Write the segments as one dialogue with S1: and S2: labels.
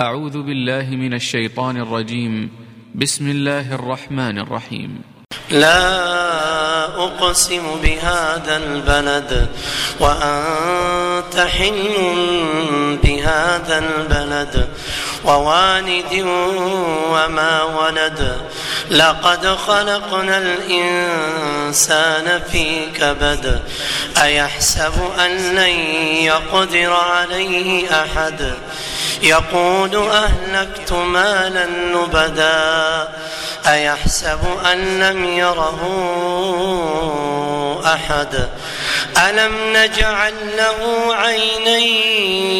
S1: أعوذ بالله من الشيطان الرجيم. بسم الله الرحمن الرحيم.
S2: لا أقسم بهذا البلد وأنت حل بهذا البلد ووالد وما ولد. لقد خلقنا الإنسان في كبد. أيحسب أن لن يقدر عليه أحد؟ يقول أهلكت مالا لبدا أيحسب أن لم يره أحد؟ ألم نجعل له عينين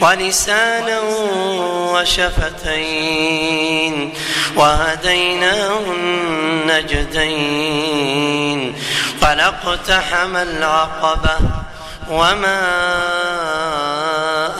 S2: ولسانا وشفتين وهديناه النجدين فلاقتحم العقبة وما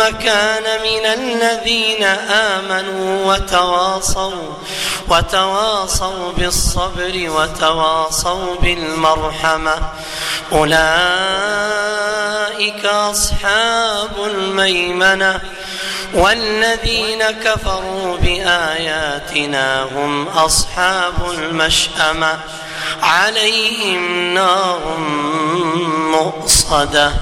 S2: ثم كان من الذين آمنوا وتواصوا وتواصوا بالصبر وتواصوا بالمرحمة. أولئك أصحاب الميمنة والذين كفروا بآياتنا هم أصحاب المشأمة. عليهم نار مؤصدة.